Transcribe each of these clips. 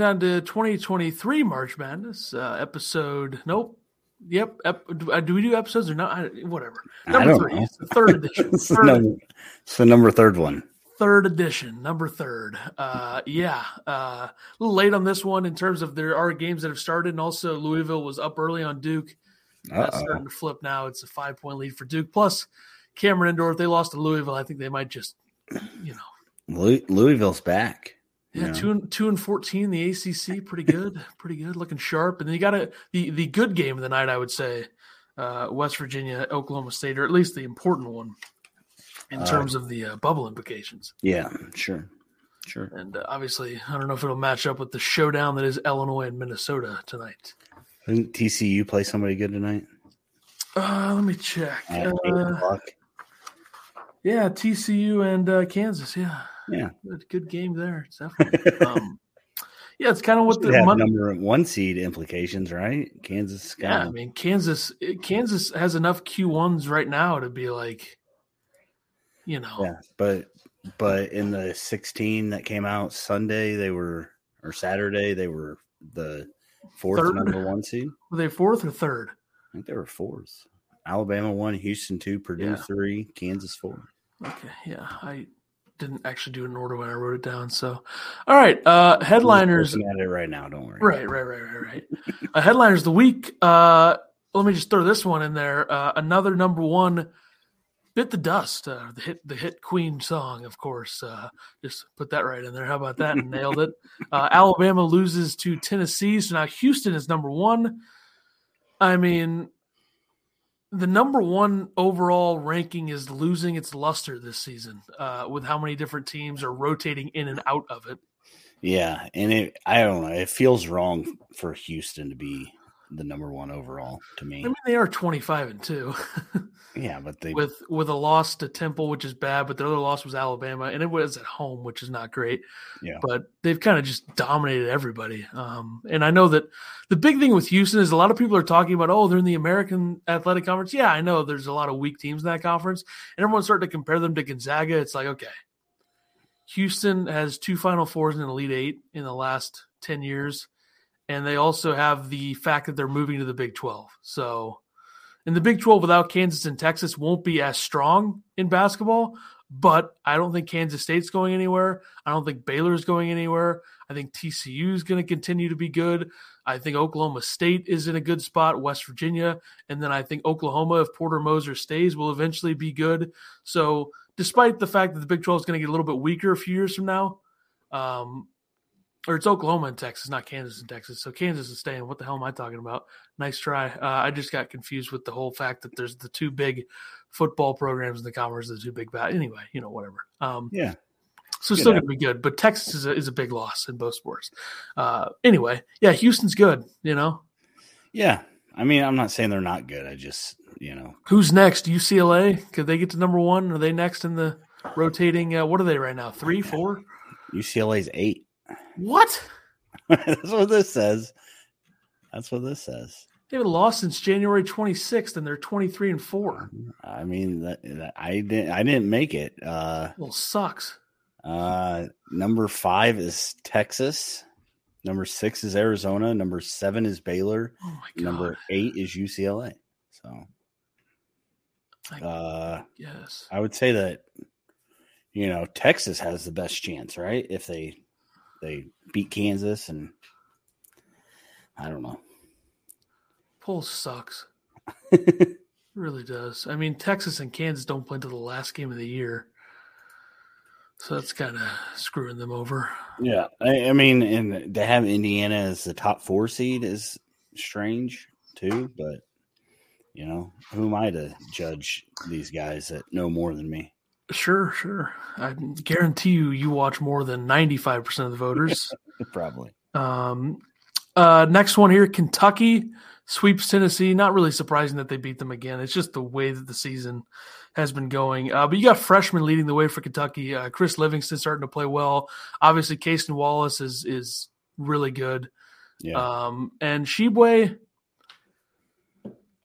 Uh, to 2023 March Madness uh, episode. Nope. Yep. Ep- do, uh, we do episodes or not? I, whatever. Number three. know. It's the third edition. it's, the number, it's the number third one. third edition. Number third. Uh, yeah. Uh, a little late on this one in terms of there are games that have started, and also Louisville was up early on Duke. That's Uh-oh. starting to flip now. It's a five point lead for Duke. Plus, Cameron Indoor. If they lost to Louisville, I think they might just, you know, Louis- Louisville's back. Yeah, Yeah. two and two and fourteen. The ACC, pretty good, pretty good, looking sharp. And then you got a the the good game of the night, I would say, uh, West Virginia, Oklahoma State, or at least the important one in Uh, terms of the uh, bubble implications. Yeah, sure, sure. And uh, obviously, I don't know if it'll match up with the showdown that is Illinois and Minnesota tonight. Didn't TCU play somebody good tonight? Uh, let me check. Uh, yeah, TCU and uh, Kansas. Yeah, Yeah. good, good game there. Definitely. um, yeah, it's kind of what the have Mon- number one seed implications, right? Kansas. Yeah, I mean Kansas. Kansas has enough Q ones right now to be like, you know, yeah, but but in the 16 that came out Sunday, they were or Saturday, they were the fourth Third? number one seed. were they fourth or third? I think they were fours. Alabama one, Houston two, Purdue Yeah. three, Kansas four. Okay, yeah, I didn't actually do in order when I wrote it down. So, all right, uh, headliners. Looking at it right now. Don't worry. Right, right, right, right, right. uh, headliners of the week. Uh, let me just throw this one in there. Uh, another number one. Bit the dust. Uh, the hit, the hit Queen song, of course. Uh, just put that right in there. How about that? And nailed it. Uh, Alabama loses to Tennessee, so now Houston is number one. I mean, the number one overall ranking is losing its luster this season uh, with how many different teams are rotating in and out of it. Yeah, and it I don't know. It feels wrong for Houston to be the number one overall to me. I mean, they are twenty five and two. yeah, but they with with a loss to Temple, which is bad, but the other loss was Alabama, and it was at home, which is not great. Yeah. But they've kind of just dominated everybody. Um, and I know that the big thing with Houston is a lot of people are talking about, oh, they're in the American Athletic Conference. Yeah, I know there's a lot of weak teams in that conference, and everyone's starting to compare them to Gonzaga. It's like, okay, Houston has two Final Fours and the Elite Eight in the last ten years, and they also have the fact that they're moving to the Big Twelve. So and the Big 12 without Kansas and Texas won't be as strong in basketball, but I don't think Kansas State's going anywhere. I don't think Baylor's going anywhere. I think TCU is going to continue to be good. I think Oklahoma State is in a good spot, West Virginia, and then I think Oklahoma, if Porter Moser stays, will eventually be good. So, despite the fact that the Big 12 is going to get a little bit weaker a few years from now, um, or it's Oklahoma and Texas, not Kansas and Texas. So Kansas is staying. What the hell am I talking about? Nice try. Uh, I just got confused with the whole fact that there's the two big football programs in the conference, the two big bat. Anyway, you know, whatever. Um, yeah. so it's still going to be good, but Texas is a, is a big loss in both sports. Uh, anyway, yeah, Houston's good. You know, Yeah. I mean, I'm not saying they're not good. I just, you know, who's next? UCLA? Could they get to number one? Are they next in the rotating? Uh, what are they right now? Three, four? UCLA's eight. What? That's what this says. That's what this says. They haven't lost since January 26th, and they're 23 and four. I mean, that, that I didn't. I didn't make it. Uh, Well, sucks. uh, number five is Texas. Number six is Arizona. Number seven is Baylor. Oh my god. Number eight is UCLA. So, I uh, guess. I would say that you know Texas has the best chance, right? If they they beat Kansas and I don't know. Poll sucks. really does. I mean, Texas and Kansas don't play until the last game of the year. So that's kind of screwing them over. Yeah, I, I mean, and to have Indiana as the top four seed is strange too. But you know, who am I to judge these guys that know more than me? Sure, sure. I guarantee you, you watch more than 95% of the voters. Probably. Um, uh, next one here Kentucky sweeps Tennessee. Not really surprising that they beat them again. It's just the way that the season has been going. Uh, but you got freshmen leading the way for Kentucky. Uh, Chris Livingston starting to play well. Obviously, Cason Wallace is is really good. Yeah. Um, and Tshiebwe,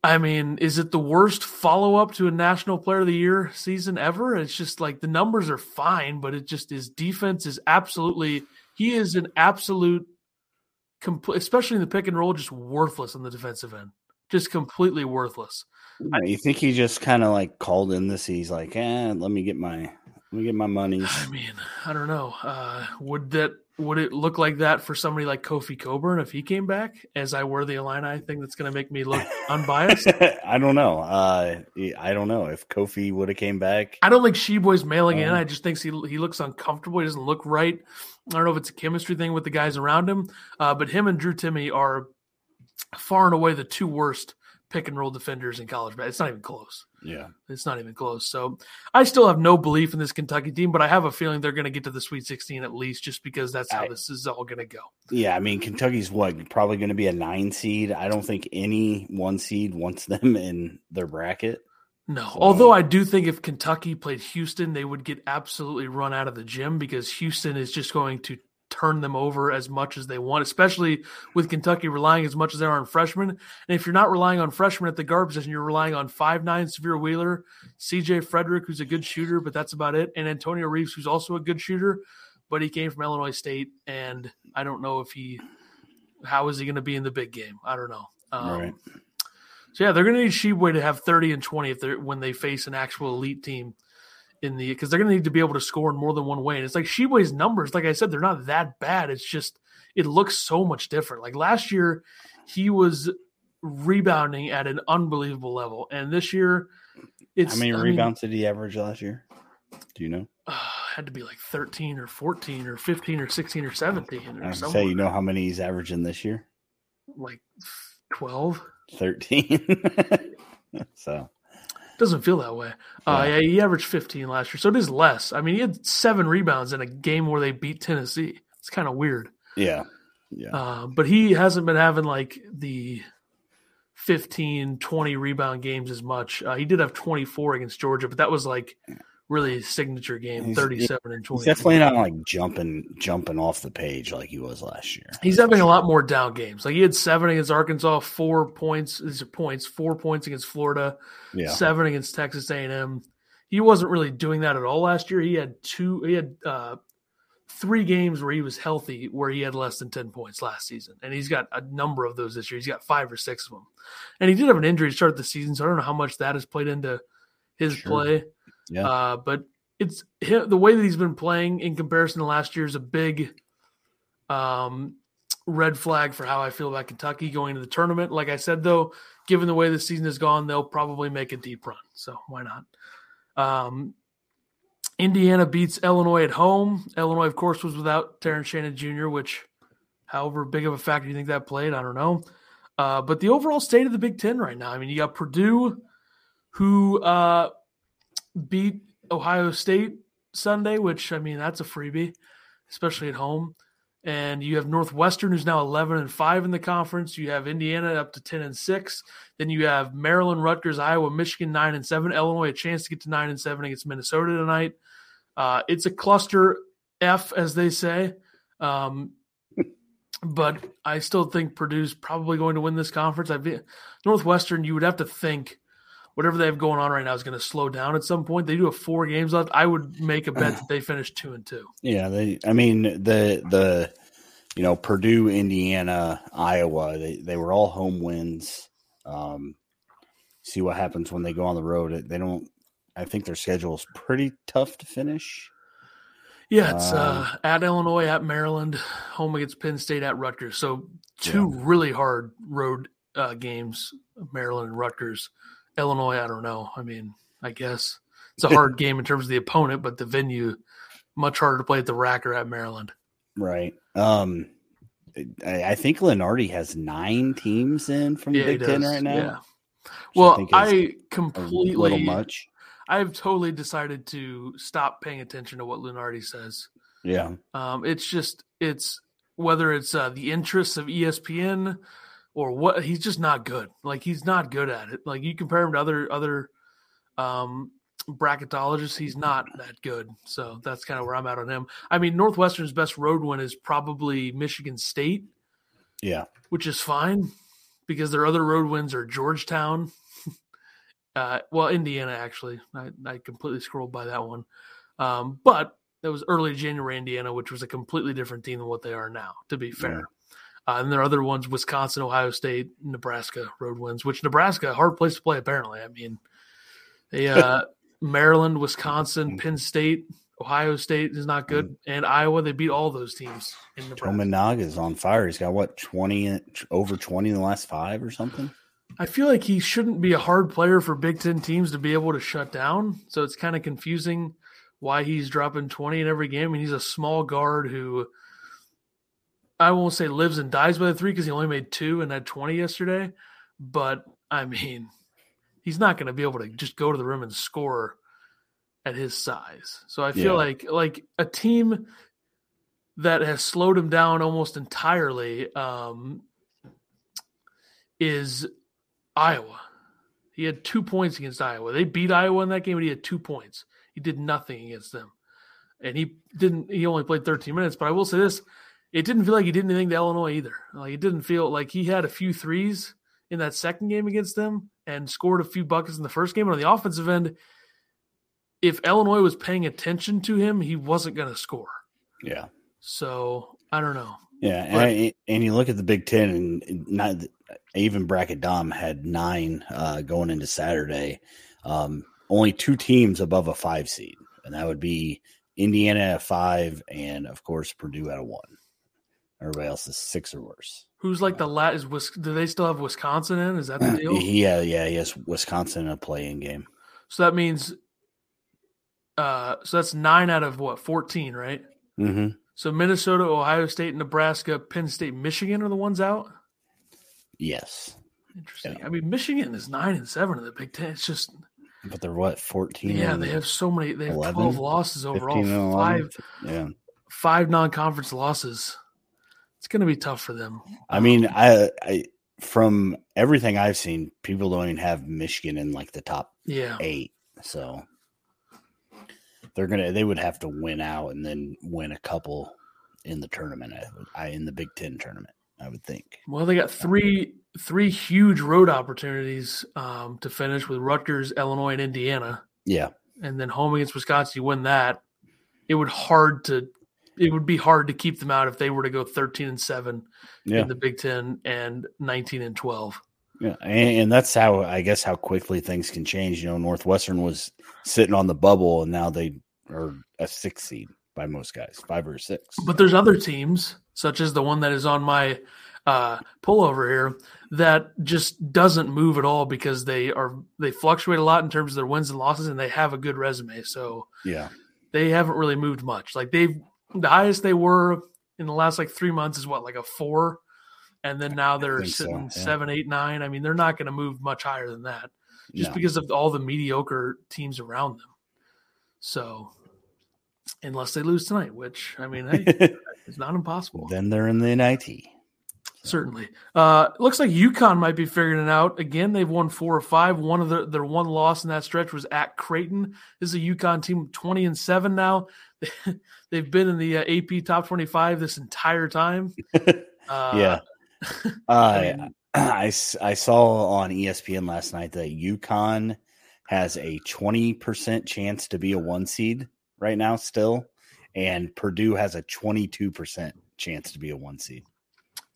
I mean, is it the worst follow up to a National Player of the Year season ever? It's just like the numbers are fine, but it just his defense is absolutely he is an absolute complete, especially in the pick and roll, just worthless on the defensive end, just completely worthless. You think he just kind of like called in this? He's like, eh, let me get my let me get my money. I mean, I don't know. Uh, would that would it look like that for somebody like Kofi Cockburn if he came back? As I wear the Illini thing, that's going to make me look unbiased. I don't know. Uh, I don't know if Kofi would have came back. I don't think Tshiebwe's mailing um, in. I just think he he looks uncomfortable. He doesn't look right. I don't know if it's a chemistry thing with the guys around him, uh, but him and Drew Timme are far and away the two worst pick and roll defenders in college. But it's not even close. Yeah. It's not even close. So I still have no belief in this Kentucky team, but I have a feeling they're going to get to the Sweet 16 at least just because that's how I, this is all going to go. Yeah. I mean, Kentucky's what? Probably going to be a nine seed. I don't think any one seed wants them in their bracket. No. So. Although I do think if Kentucky played Houston, they would get absolutely run out of the gym because Houston is just going to turn them over as much as they want, especially with Kentucky relying as much as they are on freshmen. And if you're not relying on freshmen at the guard position, you're relying on five nine Sahvir Wheeler, CJ Frederick, who's a good shooter, but that's about it, and Antonio Reeves, who's also a good shooter, but he came from Illinois State, and I don't know if he how is he going to be in the big game? I don't know. Um, right. So yeah, they're going to need Tshiebwe to have 30 and 20 if when they face an actual elite team in the because they're going to need to be able to score in more than one way. And it's like Tshiebwe's numbers, like I said, they're not that bad. It's just it looks so much different. Like last year, he was rebounding at an unbelievable level, and this year, it's how many I rebounds mean, did he average last year? Do you know? Uh, had to be like thirteen or fourteen or fifteen or sixteen or seventeen. Or I say, you know how many he's averaging this year? Like 12 13 so doesn't feel that way. Uh, yeah. he averaged 15 last year, so it is less. I mean, he had seven rebounds in a game where they beat Tennessee. It's kind of weird. Yeah, yeah. Uh, but he hasn't been having like the 15, 20 rebound games as much. Uh, he did have 24 against Georgia, but that was like really signature game, he's, 37 and 20. He's definitely not like jumping jumping off the page like he was last year. He's having a lot more down games. Like he had seven against Arkansas, four points, these are points, four points against Florida, yeah. seven against Texas A&M. He wasn't really doing that at all last year. He had two he had uh, three games where he was healthy where he had less than 10 points last season. And he's got a number of those this year. He's got five or six of them. And he did have an injury to start the season, so I don't know how much that has played into his sure. play. Yeah. Uh, but it's the way that he's been playing in comparison to last year is a big um, red flag for how I feel about Kentucky going to the tournament. Like I said, though, given the way the season has gone, they'll probably make a deep run. So why not? Um, Indiana beats Illinois at home. Illinois, of course, was without Terrence Shannon Jr., which, however big of a factor you think that played, I don't know. Uh, but the overall state of the Big Ten right now, I mean, you got Purdue, who uh, beat Ohio State Sunday, which I mean that's a freebie, especially at home. And you have Northwestern, who's now 11 and five in the conference. You have Indiana up to 10 and six. Then you have Maryland, Rutgers, Iowa, Michigan nine and seven. Illinois a chance to get to nine and seven against Minnesota tonight. Uh, it's a cluster F, as they say. Um, but I still think Purdue's probably going to win this conference. I've Northwestern. You would have to think whatever they have going on right now is going to slow down at some point. They do have four games left. I would make a bet that they finish two and two. Yeah, they. I mean the the you know Purdue, Indiana, Iowa. They they were all home wins. Um, see what happens when they go on the road. They don't. I think their schedule is pretty tough to finish. Yeah, it's uh, uh, at Illinois, at Maryland, home against Penn State, at Rutgers. So two yeah. really hard road uh, games, Maryland and Rutgers. Illinois, I don't know. I mean, I guess it's a hard game in terms of the opponent, but the venue much harder to play at the RAC or at Maryland. Right. Um, I, think Lunardi has nine teams in from the yeah, Big Ten right now. Yeah. Well, I, I completely little much. I've totally decided to stop paying attention to what Lunardi says. Yeah. Um, it's just it's whether it's uh, the interests of ESPN or what he's just not good. Like he's not good at it. Like you compare him to other other um bracketologists, he's not that good. So that's kind of where I'm at on him. I mean, Northwestern's best road win is probably Michigan State. Yeah. Which is fine. because their other road wins are Georgetown. uh, well, Indiana actually. I, I completely scrolled by that one, um, but that was early January Indiana, which was a completely different team than what they are now. To be fair. Yeah. Uh, and there are other ones: Wisconsin, Ohio State, Nebraska road wins. Which Nebraska, hard place to play apparently. I mean, they uh, Maryland, Wisconsin, Penn State, Ohio State is not good, and Iowa they beat all those teams. In Tominaga is on fire. He's got what twenty over twenty in the last five or something. I feel like he shouldn't be a hard player for Big Ten teams to be able to shut down. So it's kind of confusing why he's dropping twenty in every game. I mean, he's a small guard who I won't say lives and dies by the three because he only made two and had twenty yesterday. But I mean, he's not going to be able to just go to the rim and score at his size. So I feel yeah. like like a team that has slowed him down almost entirely um, is Iowa. He had two points against Iowa. They beat Iowa in that game, but he had two points. He did nothing against them, and he didn't. He only played 13 minutes. But I will say this: it didn't feel like he did anything to Illinois either. Like it didn't feel like he had a few threes in that second game against them and scored a few buckets in the first game. But on the offensive end, if Illinois was paying attention to him, he wasn't going to score. Yeah. So I don't know. Yeah, and, I, and you look at the Big Ten, and not even bracket Dom had nine uh, going into Saturday. Um, only two teams above a five seed, and that would be Indiana at five, and of course Purdue at a one. Everybody else is six or worse. Who's like the lat? Is do they still have Wisconsin in? Is that the deal? yeah, yeah, yes. Wisconsin in a play-in game. So that means uh, so that's nine out of what fourteen, right? Mm-hmm. So Minnesota, Ohio State, Nebraska, Penn State, Michigan are the ones out. Yes. Interesting. Yeah. I mean, Michigan is nine and seven in the Big Ten. It's just. But they're what fourteen? Yeah, they have so many. They have 11, twelve losses overall. Five. Yeah. Five non-conference losses. It's going to be tough for them. I mean, I, I from everything I've seen, people don't even have Michigan in like the top yeah. eight. So they're gonna they would have to win out and then win a couple in the tournament. I, I in the Big Ten tournament, I would think. Well, they got three three huge road opportunities um, to finish with Rutgers, Illinois, and Indiana. Yeah, and then home against Wisconsin, you win that. It would hard to it would be hard to keep them out if they were to go thirteen and seven yeah. in the Big Ten and nineteen and twelve. Yeah, and, that's how I guess how quickly things can change. You know, Northwestern was sitting on the bubble, and now they are a six seed by most guys, five or six. But there's other teams, such as the one that is on my uh, pullover here, that just doesn't move at all because they are they fluctuate a lot in terms of their wins and losses, and they have a good resume. So yeah, they haven't really moved much. Like they've the highest they were in the last like three months is what like a four and then now they're sitting so, yeah. seven, eight, nine. I mean, they're not going to move much higher than that, just no. because of all the mediocre teams around them. So, unless they lose tonight, which I mean, hey, it's not impossible. Then they're in the NIT. Certainly. Uh, looks like UConn might be figuring it out. Again, they've won four or five. One of their, their one loss in that stretch was at Creighton. This is a UConn team 20 and 7 now. They've been in the uh, AP top 25 this entire time. Uh, yeah. I, I, I saw on ESPN last night that UConn has a 20% chance to be a one seed right now still, and Purdue has a 22% chance to be a one seed.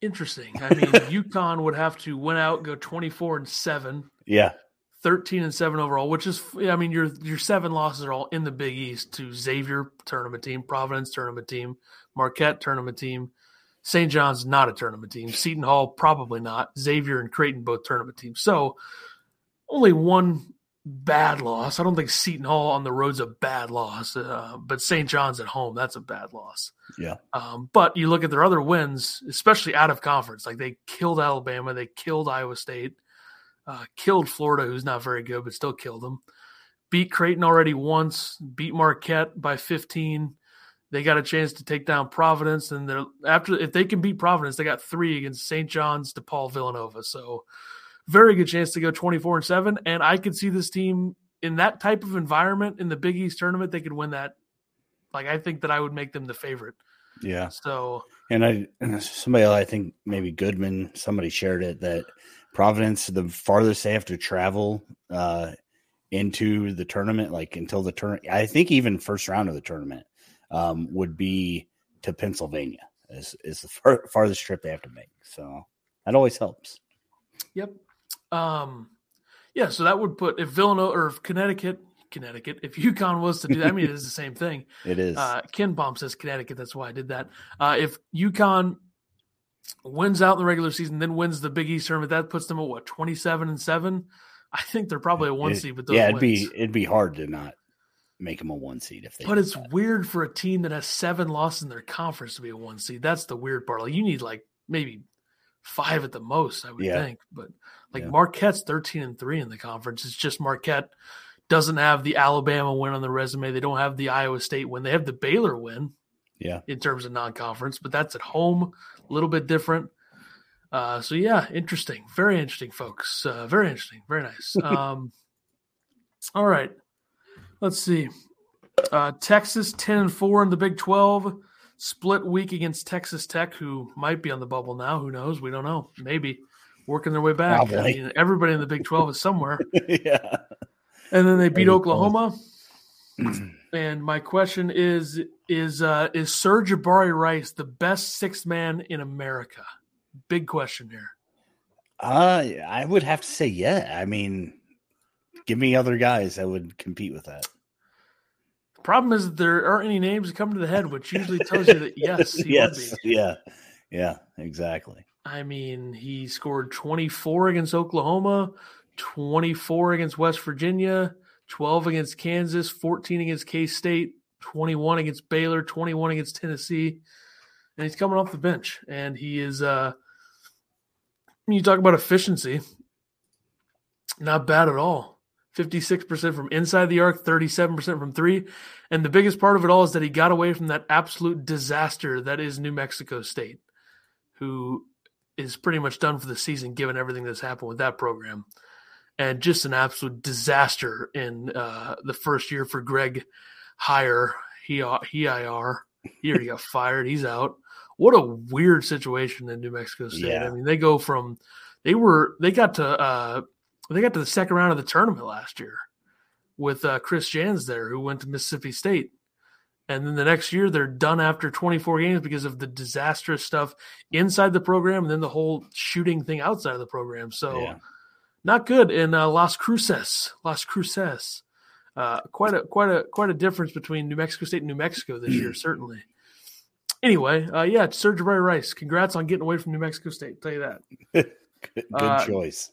Interesting. I mean, UConn would have to win out, go 24 and 7. Yeah. 13 and 7 overall, which is I mean your your seven losses are all in the Big East to Xavier tournament team, Providence tournament team, Marquette tournament team, St. John's not a tournament team. Seton Hall probably not. Xavier and Creighton both tournament teams. So only one bad loss. I don't think Seton Hall on the road's a bad loss, uh, but St. John's at home that's a bad loss. Yeah. Um, but you look at their other wins, especially out of conference. Like they killed Alabama, they killed Iowa State, uh, killed Florida, who's not very good, but still killed them. Beat Creighton already once. Beat Marquette by 15 they got a chance to take down Providence, and they're after if they can beat Providence, they got three against St. John's, DePaul, Villanova. So very good chance to go 24 and 7 and i could see this team in that type of environment in the big east tournament they could win that like i think that i would make them the favorite Yeah. So And I somebody I think maybe Goodman somebody shared it that Providence the farthest they have to travel uh into the tournament like until the turn, I think even first round of the tournament um would be to Pennsylvania is is the far, farthest trip they have to make. So that always helps. Yep. Um, yeah, so that would put if Villanova or if Connecticut, Connecticut, if UConn was to do that, I mean, it is the same thing. It is. Uh, KenPom says Connecticut. That's why I did that. Uh, if UConn wins out in the regular season, then wins the Big East tournament, that puts them at what twenty seven and seven. I think they're probably a one It- seed But those yeah, it'd wins. be it'd be hard to not make them a one seed if they But it's that. weird for a team that has seven losses in their conference to be a one seed. That's the weird part. Like you need like maybe five at the most, I would Yeah. think. But like Yeah. Marquette's thirteen and three in the conference. It's just Marquette doesn't have the Alabama win on the resume. They don't have the Iowa State win. They have the Baylor win yeah. in terms of non-conference, but that's at home, a little bit different. Uh, so yeah, interesting, very interesting, folks. Uh, very interesting, very nice. Um, all right, let's see. Uh, Texas ten and four in the Big Twelve, split week against Texas Tech, who might be on the bubble now. Who knows? We don't know. Maybe working their way back. I mean, everybody in the Big Twelve is somewhere. yeah. And then they beat Oklahoma. and my question is is uh is Sir'Jabari Rice the best sixth man in America? Big question here. Uh, I would have to say, yeah. I mean, give me other guys that would compete with that. The problem is that there aren't any names that come to the head, which usually tells you that yes, he yes, would be. yeah, yeah, exactly. I mean, he scored 24 against Oklahoma, 24 against West Virginia, 12 against Kansas, 14 against K State, 21 against Baylor, 21 against Tennessee. And he's coming off the bench. And he is, uh, you talk about efficiency, not bad at all. 56% from inside the arc, 37% from three. And the biggest part of it all is that he got away from that absolute disaster that is New Mexico State, who is pretty much done for the season given everything that's happened with that program. And just an absolute disaster in uh, the first year for Greg Heiar. He, he IR. He already got fired. He's out. What a weird situation in New Mexico State. Yeah. I mean, they go from they were they got to uh they got to the second round of the tournament last year with uh, Chris Jans there, who went to Mississippi State. And then the next year, they're done after 24 games because of the disastrous stuff inside the program and then the whole shooting thing outside of the program. So, Yeah. Not good in uh, Las Cruces. Las Cruces. Uh, quite a quite a quite a difference between New Mexico State and New Mexico this year, certainly. Anyway, uh, yeah, Sir'Jabari Rice. Congrats on getting away from New Mexico State. Tell you that. Good, good Uh, choice.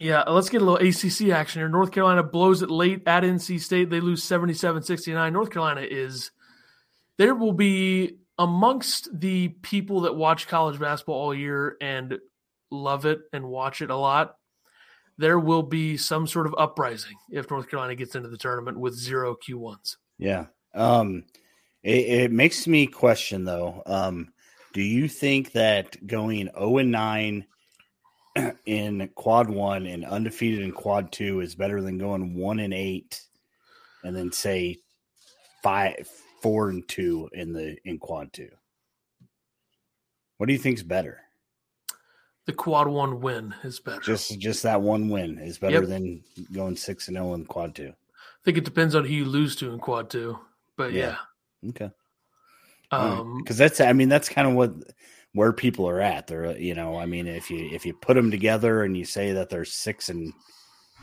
Yeah, let's get a little ACC action here. North Carolina blows it late at NC State. They lose 77 69. North Carolina is, there will be amongst the people that watch college basketball all year and love it and watch it a lot. There will be some sort of uprising if North Carolina gets into the tournament with zero Q1s. Yeah. Um, it, it makes me question though. Um, do you think that going 0 and 9 in quad one and undefeated in quad two is better than going one and eight and then say five, four and two in the in quad two? What do you think's better? The quad one win is better. Just just that one win is better Yep. than going six and zero in quad two. I think it depends on who you lose to in quad two. But Yeah. yeah. Okay. Um, because that's I mean that's kind of what where people are at. They're you know I mean if you if you put them together and you say that they're six and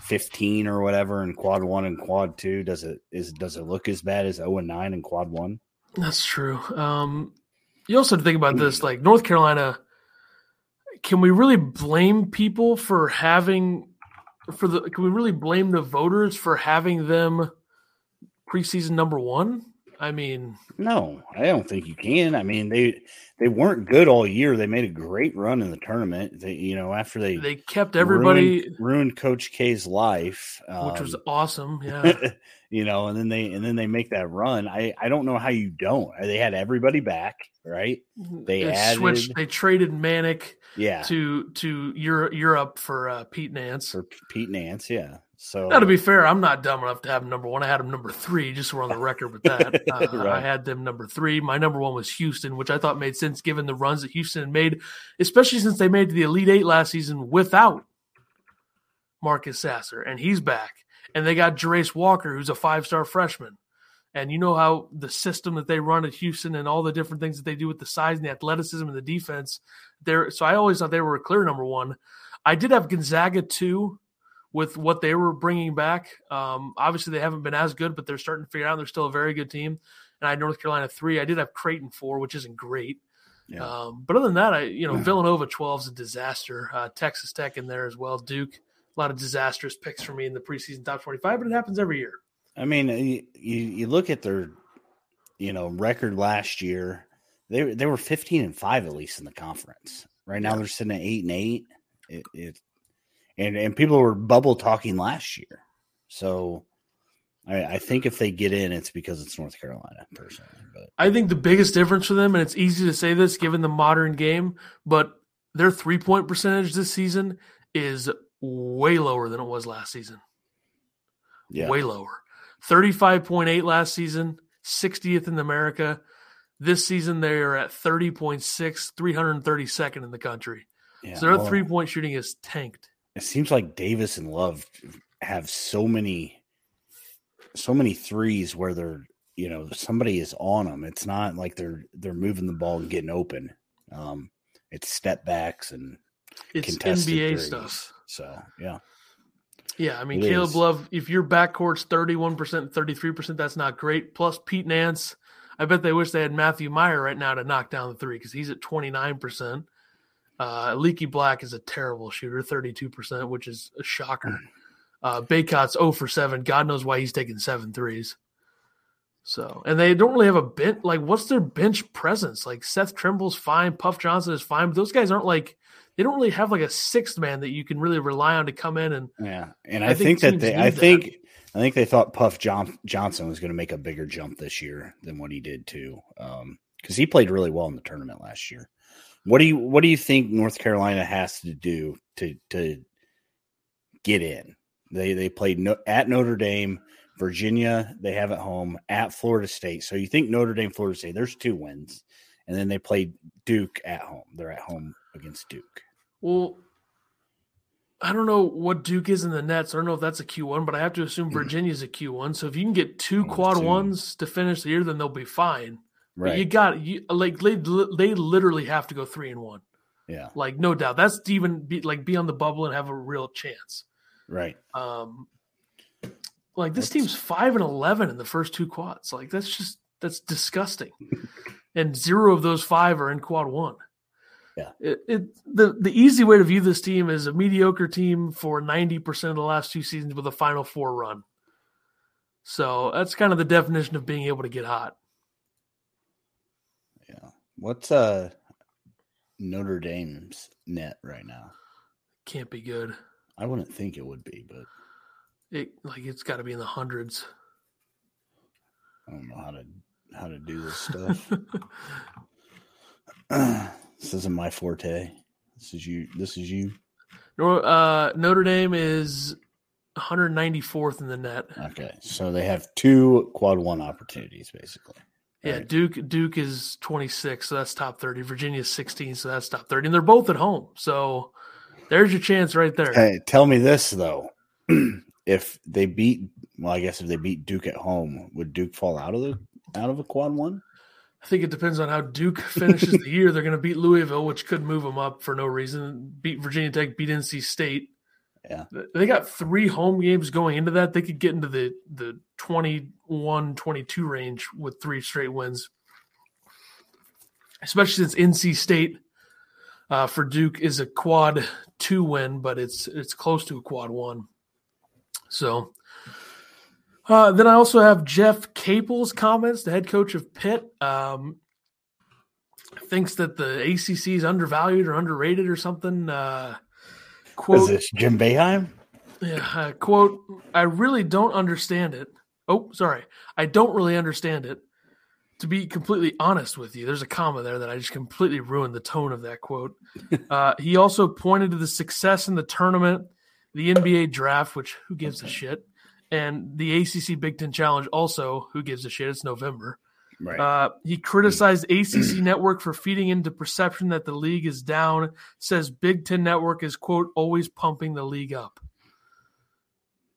fifteen or whatever in quad one and quad two, does it is does it look as bad as zero and nine in quad one? That's true. Um, you also have to think about this, like North Carolina. Can we really blame people for having for the? Can we really blame the voters for having them preseason number one? I mean, No, I don't think you can. I mean they they weren't good all year. They made a great run in the tournament. They you know after they they kept everybody, ruined, ruined Coach K's life, which was um, awesome. Yeah, you know, and then they and then they make that run. I I don't know how you don't. They had everybody back, right? They added- switched. They traded Manek Yeah, to to Europe, Europe for uh, Pete Nance. for Pete Nance. Yeah, So now, to be fair, I'm not dumb enough to have him number one. I had him number three, just so we're on the record with that. Uh, Right. I had them number three. My number one was Houston, which I thought made sense given the runs that Houston had made, especially since they made the Elite Eight last season without Marcus Sasser, and he's back. And they got Jarace Walker, who's a five star freshman. And you know how the system that they run at Houston and all the different things that they do with the size and the athleticism and the defense. There, so I always thought they were a clear number one. I did have Gonzaga two with what they were bringing back. Um, obviously, they haven't been as good, but they're starting to figure out they're still a very good team. And I had North Carolina three. I did have Creighton four, which isn't great. Yeah. Um, but other than that, I you know Villanova twelve is a disaster. Uh, Texas Tech in there as well. Duke, a lot of disastrous picks for me in the preseason top twenty five, but it happens every year. I mean, you, you look at their, you know, record last year. They were- they were fifteen and five at least in the conference. Right now they're sitting at eight and eight. It, it and and people were bubble talking last year. So, I, I think if they get in, it's because it's North Carolina personally. But I think the biggest difference for them, and it's easy to say this given the modern game, but their three point percentage this season is way lower than it was last season. yeah, way lower. 35.8 last season, 60th in America. This season, they are at 30.6, 332nd in the country. yeah. so their well, three point shooting is tanked. it seems like Davis and Love have so many so many threes where they're you know somebody is on them it's not like they're they're moving the ball and getting open um it's step backs and It's NBA threes. stuff. so yeah Yeah, I mean, Caleb. Love, if your backcourt's 31%, 33%, that's not great. Plus, Pete Nance, I bet they wish they had Matthew Meyer right now to knock down the three because he's at 29%. Uh, Leaky Black is a terrible shooter, 32%, which is a shocker. Uh, Bacot's 0 for 7. God knows why he's taking seven threes. So, and they don't really have a bench. Like, what's their bench presence? Like, Seth Trimble's fine. Puff Johnson is fine. But those guys aren't like, they don't really have like a sixth man that you can really rely on to come in and yeah and I i, think think, that they i that. think i think they thought puff John, johnson was going to make a bigger jump this year than what he did too um because he played really well in the tournament last year what do you what do you think north carolina has to do to to get in they they played no, at notre dame virginia they have at home at florida state so you think notre dame florida state there's two wins and then they played duke at home they're at home against duke Well, I don't know what Duke is in the Nets. I don't know if that's a Q1, but I have to assume Virginia's a Q1. So if you can get two quad two. ones to finish the year, then they'll be fine. But you got you like they, they literally have to go three and one, yeah like no doubt. That's to even be like be on the bubble and have a real chance. right Um, like this That's- team's five and eleven in the first two quads. Like that's just that's disgusting. and zero of those five are in quad one. Yeah. It, it the the easy way to view this team is a mediocre team for ninety percent of the last two seasons with a Final Four run. So that's kind of the definition of being able to get hot. Yeah. What's uh Notre Dame's net right now? Can't be good. I wouldn't think it would be, but It like it's got to be in the hundreds. I don't know how to how to do this stuff. this isn't my forte. This is you. This is you. Uh, Notre Dame is 194th in the net. Okay, so they have two quad one opportunities, basically. Yeah, Right. Duke Duke is 26, so that's top 30. Virginia's 16, so that's top 30. And they're both at home. So there's your chance right there. Hey, tell me this though: if they beat, well, I guess if they beat Duke at home, would Duke fall out of the out of a quad one? I think it depends on how Duke finishes the year. They're going to beat Louisville, which could move them up for no reason. Beat Virginia Tech, beat NC State. Yeah. They got three home games going into that. They could get into the the 21 22 range with three straight wins. Especially since NC State uh, for Duke is a quad two win, but it's it's close to a quad one. So uh, then I also have Jeff Capel's comments, the head coach of Pitt. Um, thinks that the ACC is undervalued or underrated or something. Uh, Is quote, this Jim Boeheim? yeah, uh, quote, I really don't understand it. Oh, sorry. I don't really understand it. To be completely honest with you, there's a comma there that I just completely ruined the tone of that quote. uh, he also pointed to the success in the tournament, the NBA draft, which who gives a shit, and the ACC Big Ten Challenge, also who gives a shit. It's November. Right. Uh, he criticized ACC Network for feeding into perception that the league is down. Says Big Ten Network is quote always pumping the league up.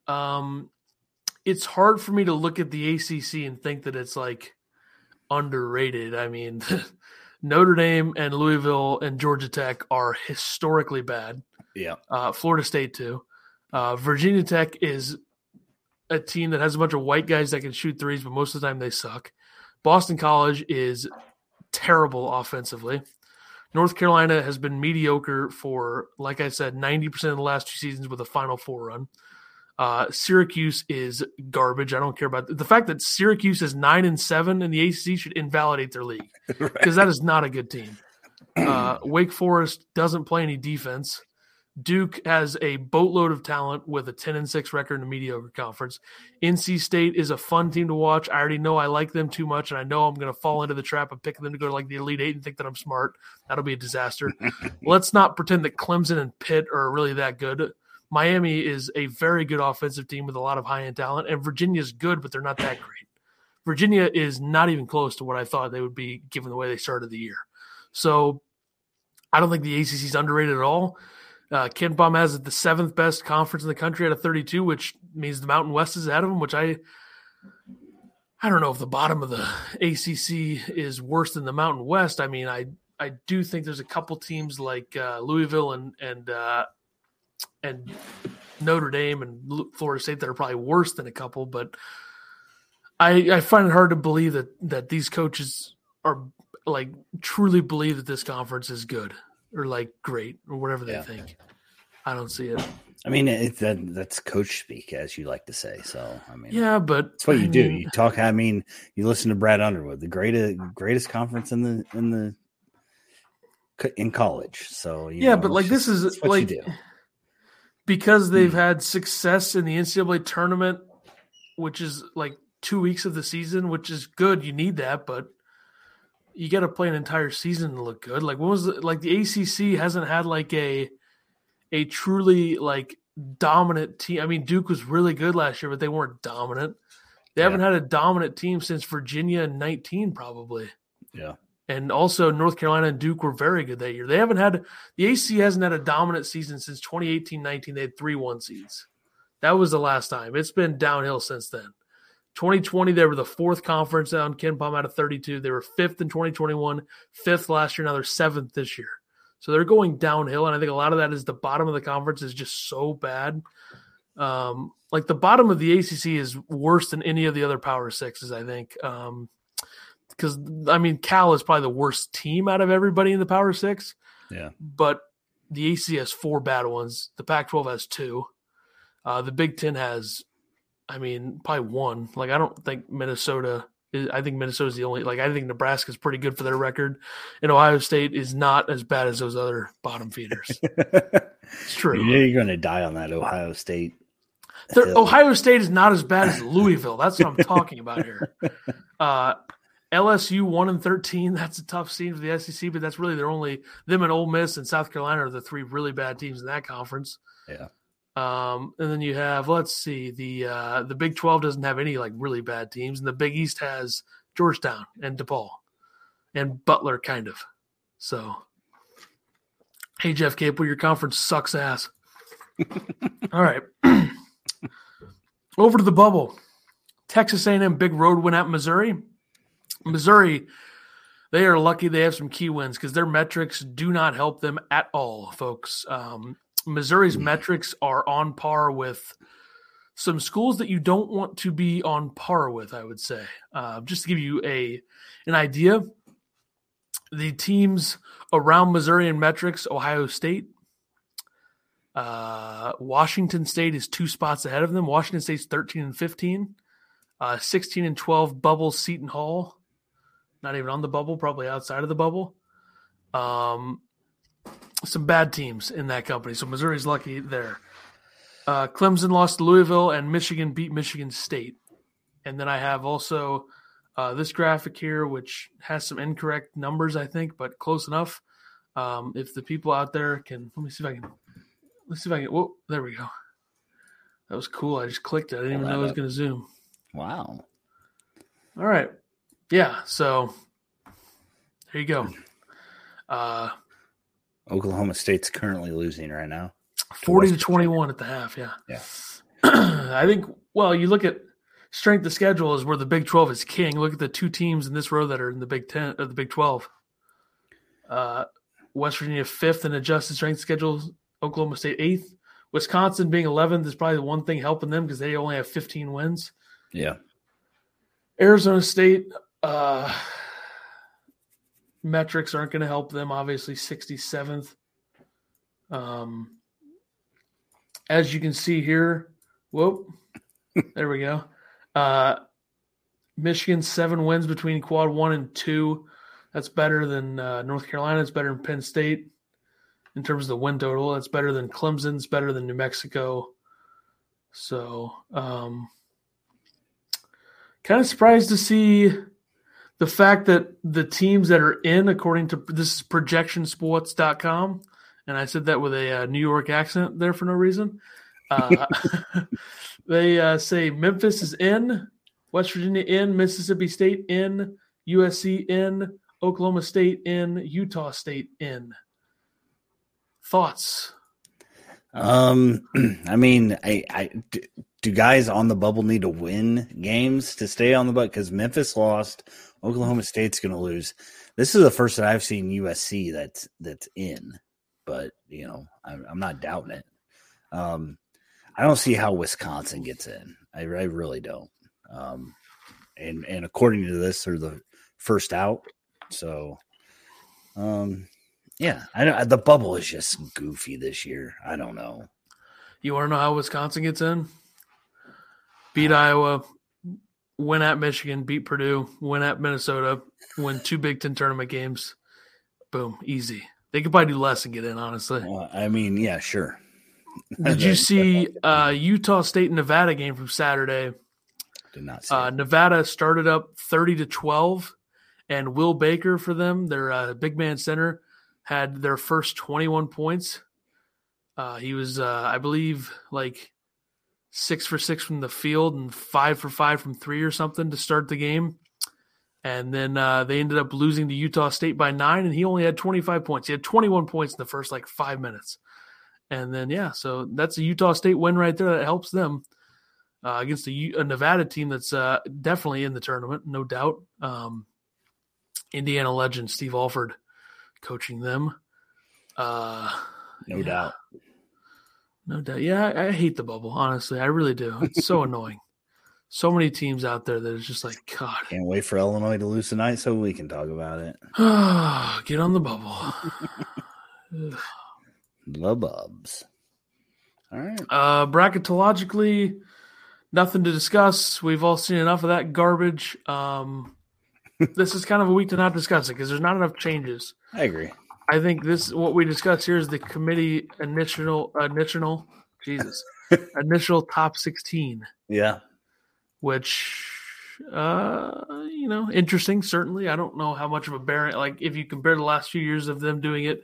Um, it's hard for me to look at the ACC and think that it's like underrated. I mean, Notre Dame and Louisville and Georgia Tech are historically bad. Yeah. Uh, Florida State too. Uh, Virginia Tech is a team that has a bunch of white guys that can shoot threes, but most of the time they suck. Boston College is terrible offensively. North Carolina has been mediocre for, like I said, 90% of the last two seasons with a Final Four run. Uh, Syracuse is garbage. I don't care about the fact that Syracuse is nine and seven in the ACC should invalidate their league because that is not a good team. Uh, Wake Forest doesn't play any defense. Duke has a boatload of talent with a 10 and 6 record in a mediocre conference. NC State is a fun team to watch. I already know I like them too much, and I know I'm going to fall into the trap of picking them to go to like the Elite Eight and think that I'm smart. That'll be a disaster. Let's not pretend that Clemson and Pitt are really that good. Miami is a very good offensive team with a lot of high end talent, and Virginia is good, but they're not that great. Virginia is not even close to what I thought they would be given the way they started the year. So I don't think the ACC is underrated at all. Uh, KenPom has the seventh best conference in the country out of 32, which means the Mountain West is ahead of him, which I I don't know if the bottom of the ACC is worse than the Mountain West. I mean, I I do think there's a couple teams like uh, Louisville and and uh, and Notre Dame and Florida State that are probably worse than a couple, but I I find it hard to believe that that these coaches are like truly believe that this conference is good or like great or whatever they Yeah. think. I don't see it. I mean, it, that that's coach speak, as you like to say. So, I mean, Yeah, but That's what I you do. You talk. I mean, you listen to Brad Underwood, the greatest greatest conference in the in the in college. So you Yeah, know, but, like, this is, like, because they've Hmm. had success in the NCAA tournament, which is like two weeks of the season, which is good. You need that, but you got to play an entire season to look good. Like what was the, like the ACC hasn't had like a a truly like dominant team. I mean, Duke was really good last year, but they weren't dominant. They Yeah. haven't had a dominant team since Virginia in 19 probably. Yeah, and also North Carolina and Duke were very good that year. They haven't had the AC hasn't had a dominant season since 2018-19. They had three one seeds. That was the last time. It's been downhill since then. 2020, they were the fourth conference on KenPom out of 32. They were fifth in 2021, fifth last year. Now they're seventh this year. So they're going downhill, and I think a lot of that is the bottom of the conference is just so bad. Um, like the bottom of the ACC is worse than any of the other Power Sixes. I think. Um, because I mean Cal is probably the worst team out of everybody in the Power Six. Yeah. But the AC has four bad ones. The Pac-12 has two. Uh, the Big Ten has, I mean, probably one. Like I don't think Minnesota. Is, I think Minnesota's the only. Like I think Nebraska's pretty good for their record, and Ohio State is not as bad as those other bottom feeders. It's true. you're going to die on that Ohio State. Ohio State is not as bad as Louisville. That's what I'm talking about here. Uh, LSU one and thirteen. That's a tough scene for the SEC, but that's really their only them and Ole Miss and South Carolina are the three really bad teams in that conference. Yeah. Um, and then you have let's see the uh, the Big Twelve doesn't have any like really bad teams, and the Big East has Georgetown and DePaul and Butler, kind of. So, hey Jeff Capel, your conference sucks ass. All right. Over to the bubble. Texas A&M big road win at Missouri. Missouri, they are lucky they have some key wins because their metrics do not help them at all, folks. Um, Missouri's metrics are on par with some schools that you don't want to be on par with. I would say, uh, just to give you a an idea, the teams around Missouri in metrics: Ohio State, uh, Washington State is two spots ahead of them. Washington State's 13 and 15. Uh, 16 and 12 bubble Seton Hall. Not even on the bubble, probably outside of the bubble. Um, some bad teams in that company. So Missouri's lucky there. Uh, Clemson lost to Louisville and Michigan beat Michigan State. And then I have also uh, this graphic here, which has some incorrect numbers, I think, but close enough. Um, if the people out there can, let me see if I can Let's see if I can. Whoa, there we go. That was cool. I just clicked it. I didn't even know it was going to zoom. Wow. All right. Yeah. So there you go. Uh, Oklahoma State's currently losing right now. 40 to 21 at the half. Yeah. Yeah. I think, well, you look at strength of schedule is where the Big 12 is king. Look at the two teams in this row that are in the Big 10 or the Big 12. Uh, West Virginia fifth in adjusted strength schedule, Oklahoma State eighth. Wisconsin being 11th is probably the one thing helping them because they only have 15 wins. Yeah. Arizona State uh, metrics aren't going to help them. Obviously, 67th. Um, as you can see here, whoop, there we go. Uh, Michigan seven wins between quad one and two. That's better than uh, North Carolina. It's better than Penn State in terms of the win total. That's better than Clemson. It's better than New Mexico. So, um, kind of surprised to see the fact that the teams that are in, according to this is projectionsports.com, and I said that with a uh, New York accent there for no reason. Uh, they uh, say Memphis is in, West Virginia in, Mississippi State in, USC in, Oklahoma State in, Utah State in. Thoughts? Um, I mean, I, do, guys on the bubble need to win games to stay on the bubble? Because Memphis lost, Oklahoma State's going to lose. This is the first that I've seen USC that's that's in, but you know, I'm, I'm not doubting it. Um, I don't see how Wisconsin gets in. I, I really don't. Um, and and according to this, they're the first out. So, um, yeah, I know the bubble is just goofy this year. I don't know. You want to know how Wisconsin gets in? Beat Iowa, win at Michigan, beat Purdue, win at Minnesota, win two Big Ten tournament games. Boom, easy. They could probably do less and get in, honestly. Well, I mean, yeah, sure. Did you see uh, Utah State and Nevada game from Saturday? Did not see. Uh. Nevada started up 30 to 12, and Will Baker for them, their uh, big man center, had their first 21 points. Uh, he was, uh, I believe, like six for six from the field and five for five from three or something to start the game. And then uh, they ended up losing to Utah State by nine, and he only had 25 points. He had 21 points in the first like five minutes. And then, yeah, so that's a Utah State win right there that helps them uh, against a Nevada team that's uh, definitely in the tournament, no doubt. Um, Indiana legend Steve Alford coaching them. Uh, no yeah, doubt. No doubt. Yeah, I, I hate the bubble, honestly. I really do. It's so annoying. So many teams out there that it's just like, God, Can't wait for Illinois to lose tonight so we can talk about it. get on the bubble. The Bubs. All right. Uh, bracketologically, nothing to discuss. We've all seen enough of that garbage. Um, this is kind of a week to not discuss it because there's not enough changes. I agree. I think this what we discussed here is the committee initial initial Jesus initial top sixteen, Yeah. which uh you know interesting certainly. I don't know how much of a bearing like if you compare the last few years of them doing it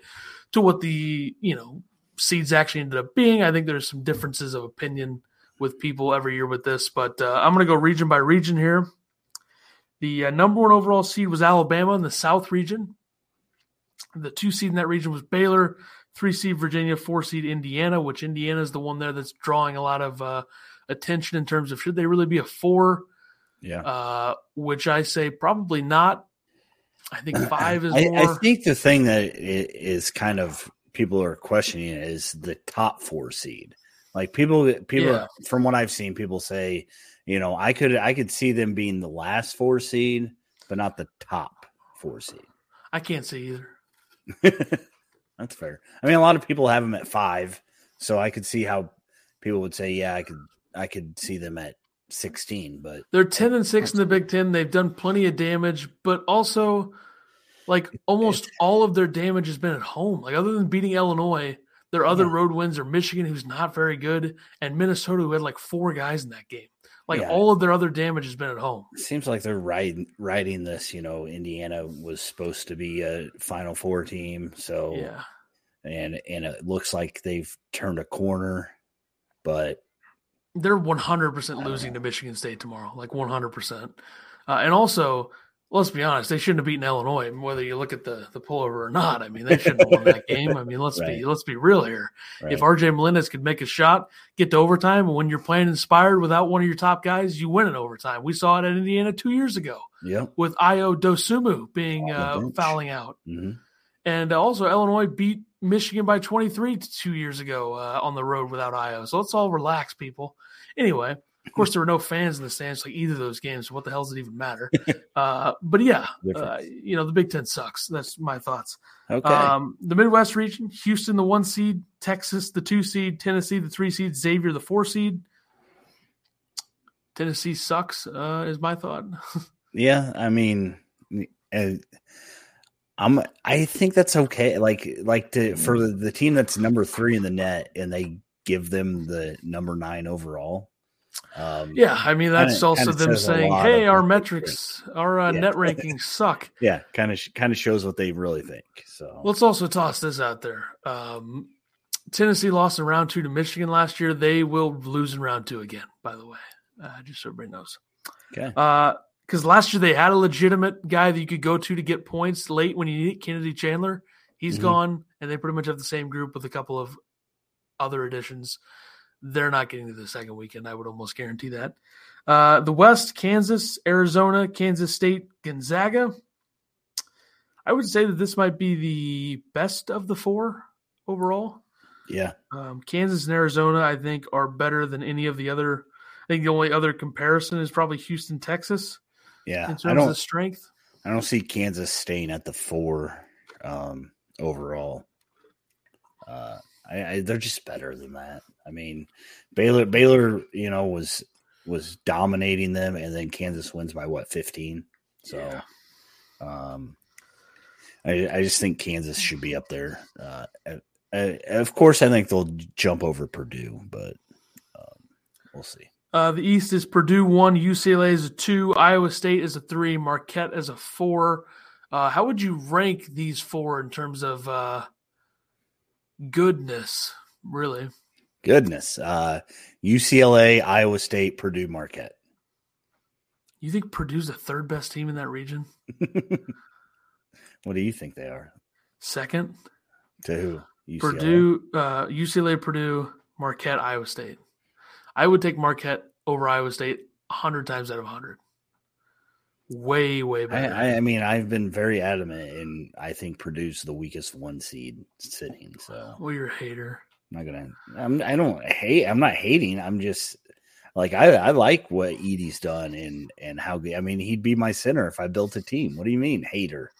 to what the you know seeds actually ended up being. I think there's some differences of opinion with people every year with this, but uh, I'm going to go region by region here. The uh, number one overall seed was Alabama in the South region. The two seed in that region was Baylor, three seed Virginia, four seed Indiana, which Indiana is the one there that's drawing a lot of uh, attention in terms of should they really be a four, Yeah. uh, which I say probably not. I think five is I, more. I think the thing that is kind of people are questioning is the top four seed. Like people, people Yeah. from what I've seen, people say, you know, I could, I could see them being the last four seed, but not the top four seed. I can't say either. That's fair. I mean, a lot of people have them at five, so I could see how people would say, yeah, I could, I could see them at sixteen, but They're ten and six in the Big Ten. They've done plenty of damage, but also, like almost all of their damage has been at home. Like other than beating Illinois, their other Yeah. road wins are Michigan, who's not very good, and Minnesota, who had like four guys in that game. Like Yeah. all of their other damage has been at home. it seems like they're riding, riding this. You know, Indiana was supposed to be a Final Four team, so Yeah, and and it looks like they've turned a corner, but they're 100% losing to Michigan State tomorrow, like 100%. Uh, and also, let's be honest, they shouldn't have beaten Illinois, whether you look at the the pullover or not. I mean, they shouldn't have won that game. I mean, let's right. be let's be real here. Right. If RJ Melendez could make a shot, get to overtime, and when you're playing inspired without one of your top guys, you win in overtime. We saw it at Indiana two years ago. Yeah, with Ayo Dosunmu being uh, fouling out, mm-hmm. and also Illinois beat Michigan by 23 two years ago uh, on the road without Ayo. So let's all relax, people. Anyway, of course, there were no fans in the stands like either of those games. So what the hell does it even matter? uh, but yeah, uh, you know, the Big Ten sucks. That's my thoughts. Okay. Um, the Midwest region: Houston, the one seed; Texas, the two seed; Tennessee, the three seed; Xavier, the four seed. Tennessee sucks. Uh, is my thought. yeah, I mean, uh, I'm. I think that's okay. Like, like to for the, the team that's number three in the net, and they give them the number nine overall. Um, yeah, I mean that's kinda, also kinda them saying, "Hey, our metrics, our uh, yeah. net rankings suck." Yeah, kind of kind of shows what they really think. So let's also toss this out there. Um, Tennessee lost in round two to Michigan last year. They will lose in round two again. By the way, uh, just so everybody knows. Okay. Because uh, last year they had a legitimate guy that you could go to to get points late when you need Kennedy Chandler. He's mm-hmm. gone, and they pretty much have the same group with a couple of other additions they're not getting to the second weekend. I would almost guarantee that. Uh, the West, Kansas, Arizona, Kansas State, Gonzaga. I would say that this might be the best of the four overall. Yeah. Um, Kansas and Arizona, I think, are better than any of the other. I think the only other comparison is probably Houston, Texas. Yeah. In terms of strength. I don't see Kansas staying at the four um, overall. Uh, I, I, they're just better than that. I mean, Baylor Baylor, you know, was was dominating them, and then Kansas wins by what fifteen. So, yeah. um, I I just think Kansas should be up there. Uh, of course, I think they'll jump over Purdue, but um, we'll see. Uh, the East is Purdue one, UCLA is a two, Iowa State is a three, Marquette is a four. Uh, how would you rank these four in terms of uh, goodness, really. Goodness. Uh, UCLA, Iowa State, Purdue, Marquette. You think Purdue's the third best team in that region? what do you think they are? Second. To who? UCLA? Purdue, uh, UCLA, Purdue, Marquette, Iowa State. I would take Marquette over Iowa State 100 times out of 100 way way better. I, I, mean, I've been very adamant, and I think Purdue's the weakest one seed sitting. So, well, you're a hater. I'm not gonna. I'm. I don't hate. I'm not hating. I'm just like I. I like what Edey's done and and how. I mean, he'd be my center if I built a team. What do you mean, hater?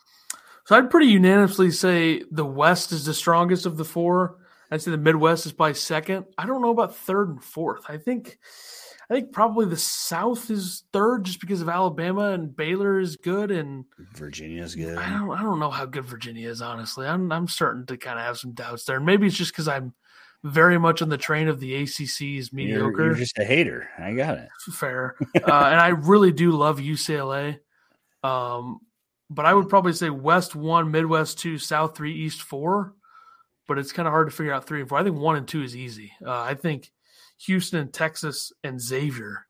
So I'd pretty unanimously say the West is the strongest of the four. I'd say the Midwest is by second. I don't know about third and fourth. I think I think probably the South is third just because of Alabama and Baylor is good and Virginia is good. I don't I don't know how good Virginia is honestly. I'm I'm starting to kind of have some doubts there. And maybe it's just because I'm very much on the train of the ACC's mediocre. You're, you're just a hater. I got it. Fair. uh, and I really do love UCLA. Um, but I would probably say West one, Midwest two, South three, East four. But it's kind of hard to figure out three and four. I think one and two is easy. Uh, I think Houston, and Texas, and Xavier.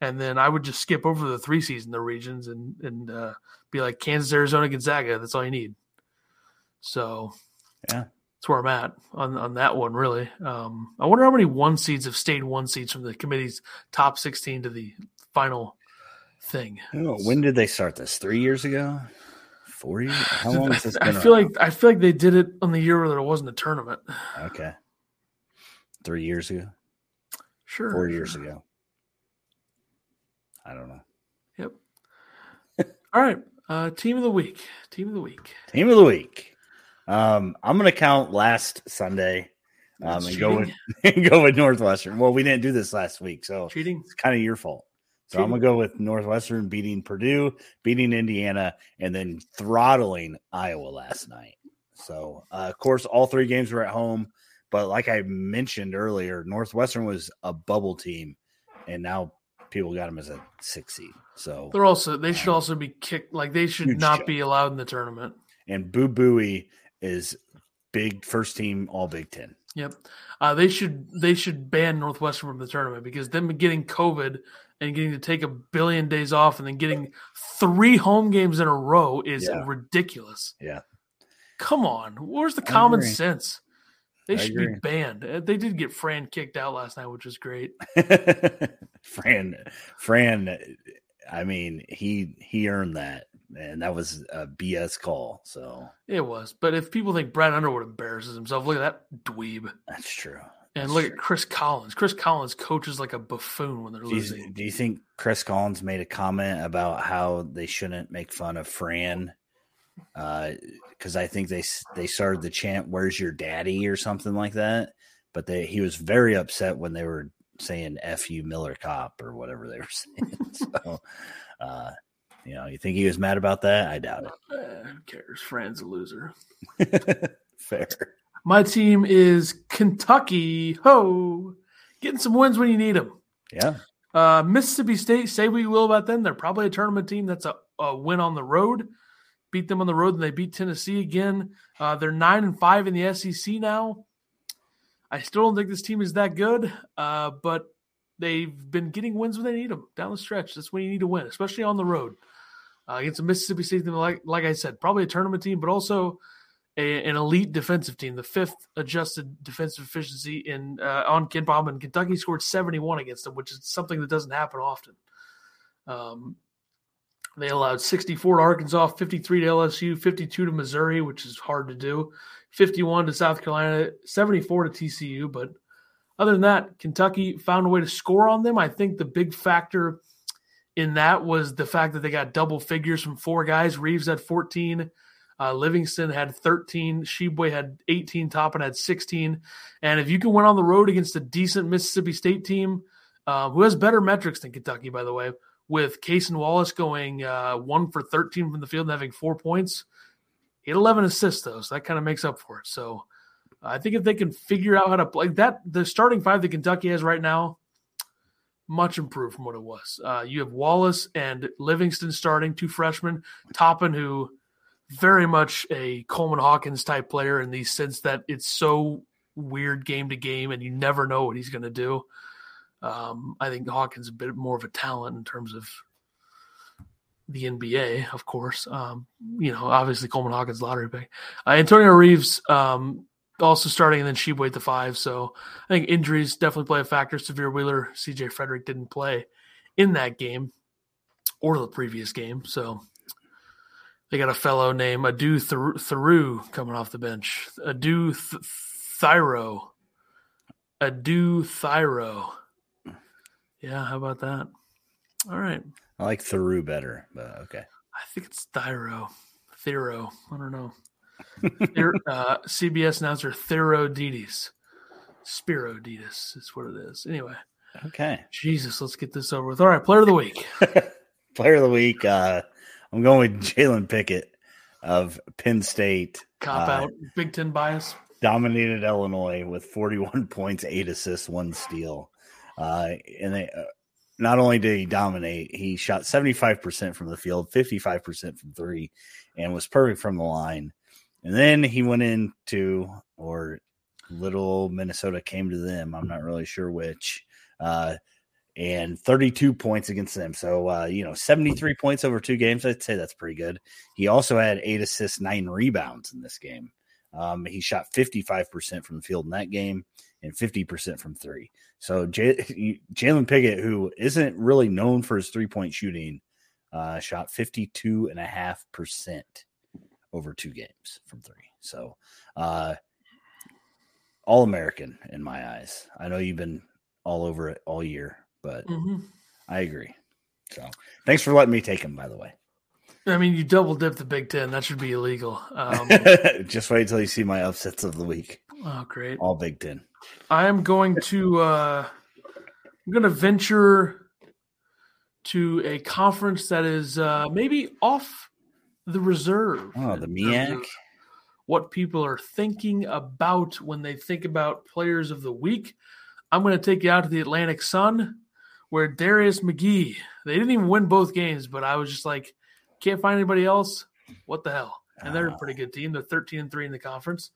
And then I would just skip over the three seeds in the regions and and uh, be like Kansas, Arizona, Gonzaga. That's all you need. So, yeah, that's where I'm at on on that one. Really, um, I wonder how many one seeds have stayed one seeds from the committee's top 16 to the final thing. Oh, when did they start this? Three years ago. Four years? How long has this I feel like I feel like they did it on the year where there wasn't a tournament. Okay, three years ago. Sure. Four years ago. I don't know. Yep. All right. Uh, team of the week. Team of the week. Team of the week. Um, I'm going to count last Sunday um, and go with and go with Northwestern. Well, we didn't do this last week, so cheating. It's kind of your fault. So cheating. I'm gonna go with Northwestern beating Purdue, beating Indiana, and then throttling Iowa last night. So, uh, of course, all three games were at home. But like I mentioned earlier, Northwestern was a bubble team, and now people got them as a six seed. So they're also they should um, also be kicked. Like they should not be allowed in the tournament. And Boo Buie is big first team All Big Ten. Yep. Uh, they should they should ban Northwestern from the tournament because them getting COVID and getting to take a billion days off and then getting three home games in a row is Yeah. ridiculous. Yeah. Come on, where's the I common agree. sense? They I should agree. be banned. Uh, They did get Fran kicked out last night, which is great. Fran, Fran, I mean, he he earned that, and that was a BS call. So It was. But if people think Brad Underwood embarrasses himself, look at that dweeb. that's true. And That's look at. Chris Collins. Chris Collins coaches like a buffoon when they're Do you, losing. do you think Chris Collins made a comment about how they shouldn't make fun of Fran? Because I think they they started the chant "Where's your daddy?" or something like that. But they he was very upset when they were saying "F you, Miller Cop" or whatever they were saying. so, uh, you know, you think he was mad about that? I doubt Eh, who cares? Fran's a loser. Fair. My team is Kentucky. Ho! Getting some wins when you need them. Yeah. Uh, Mississippi State, say we will about them. They're probably a tournament team that's a, a win on the road. Beat them on the road, and they beat Tennessee again. Uh, they're nine and five in the SEC now. I still don't think this team is that good, uh, but they've been getting wins when they need them down the stretch. That's when you need to win, especially on the road uh, against a Mississippi State team. Like like I said, probably a tournament team, but also a, an elite defensive team, the fifth adjusted defensive efficiency in uh, on KenPom, and Kentucky scored 71 against them, which is something that doesn't happen often. Um, they allowed 64 to Arkansas, 53 to LSU, 52 to Missouri, which is hard to do, 51 to South Carolina, 74 to TCU. But other than that, Kentucky found a way to score on them. I think the big factor in that was the fact that they got double figures from four guys. Reeves had 14, uh, Livingston had 13, Tshiebwe had 18, Toppin had 16. And if you can win on the road against a decent Mississippi State team, uh, who has better metrics than Kentucky, by the way, with Cason Wallace going uh, one for 13 from the field and having four points, he had 11 assists, though. So that kind of makes up for it. So I think if they can figure out how to play that, the starting five that Kentucky has right now, much improved from what it was. Uh, you have Wallace and Livingston starting, two freshmen. Toppin, who very much a Coleman Hawkins type player in the sense that it's so weird game to game and you never know what he's going to do. Um, I think Hawkins is a bit more of a talent in terms of the NBA, of course. Um, you know, obviously Coleman Hawkins lottery pick. Uh, Antonio Reeves um, also starting, and then Tshiebwe at the five. So I think injuries definitely play a factor. Sahvir Wheeler, CJ Frederick didn't play in that game or the previous game. So they got a fellow named Adu Thar- coming off the bench. Adu Th- Thyro. Adu Thyro. Yeah, how about that? All right. I like Theroux better, but okay. I think it's Thyro. Thero. I don't know. Uh, CBS announcer Thero Dides. Spero Dedes is what it is. Anyway, Okay. Jesus, let's get this over with. All right, player of the week. Player of the week. Uh, I'm going with Jalen Pickett of Penn State. Cop Uh, out. Big Ten bias. Dominated Illinois with 41 points, eight assists, one steal. Uh, and they, uh, not only did he dominate, he shot 75% from the field, 55% from three, and was perfect from the line. And then he went into, or little Minnesota came to them. I'm not really sure which. Uh, and 32 points against them. So, uh, you know, 73 points over two games. I'd say that's pretty good. He also had eight assists, nine rebounds in this game. Um, he shot 55% from the field in that game and 50% from three. So, J- Jalen Pickett, who isn't really known for his three point shooting, uh, shot 52.5% over two games from three. So, uh, all American in my eyes. I know you've been all over it all year, but hmm I agree. So thanks for letting me take him, by the way. I mean, you double dip the Big Ten. That should be illegal. Um, Just wait until you see my upsets of the week. oh, great. All Big Ten. I am going to uh I'm going to venture to a conference that is uh maybe off the reserve. Oh, the in terms MEAC. of What people are thinking about when they think about players of the week. I'm going to take you out to the Atlantic Sun, where Darius McGee. They didn't even win both games, but I was just like, can't find anybody else. What the hell? And they're a Oh. pretty good team. They're 13 and three in the conference.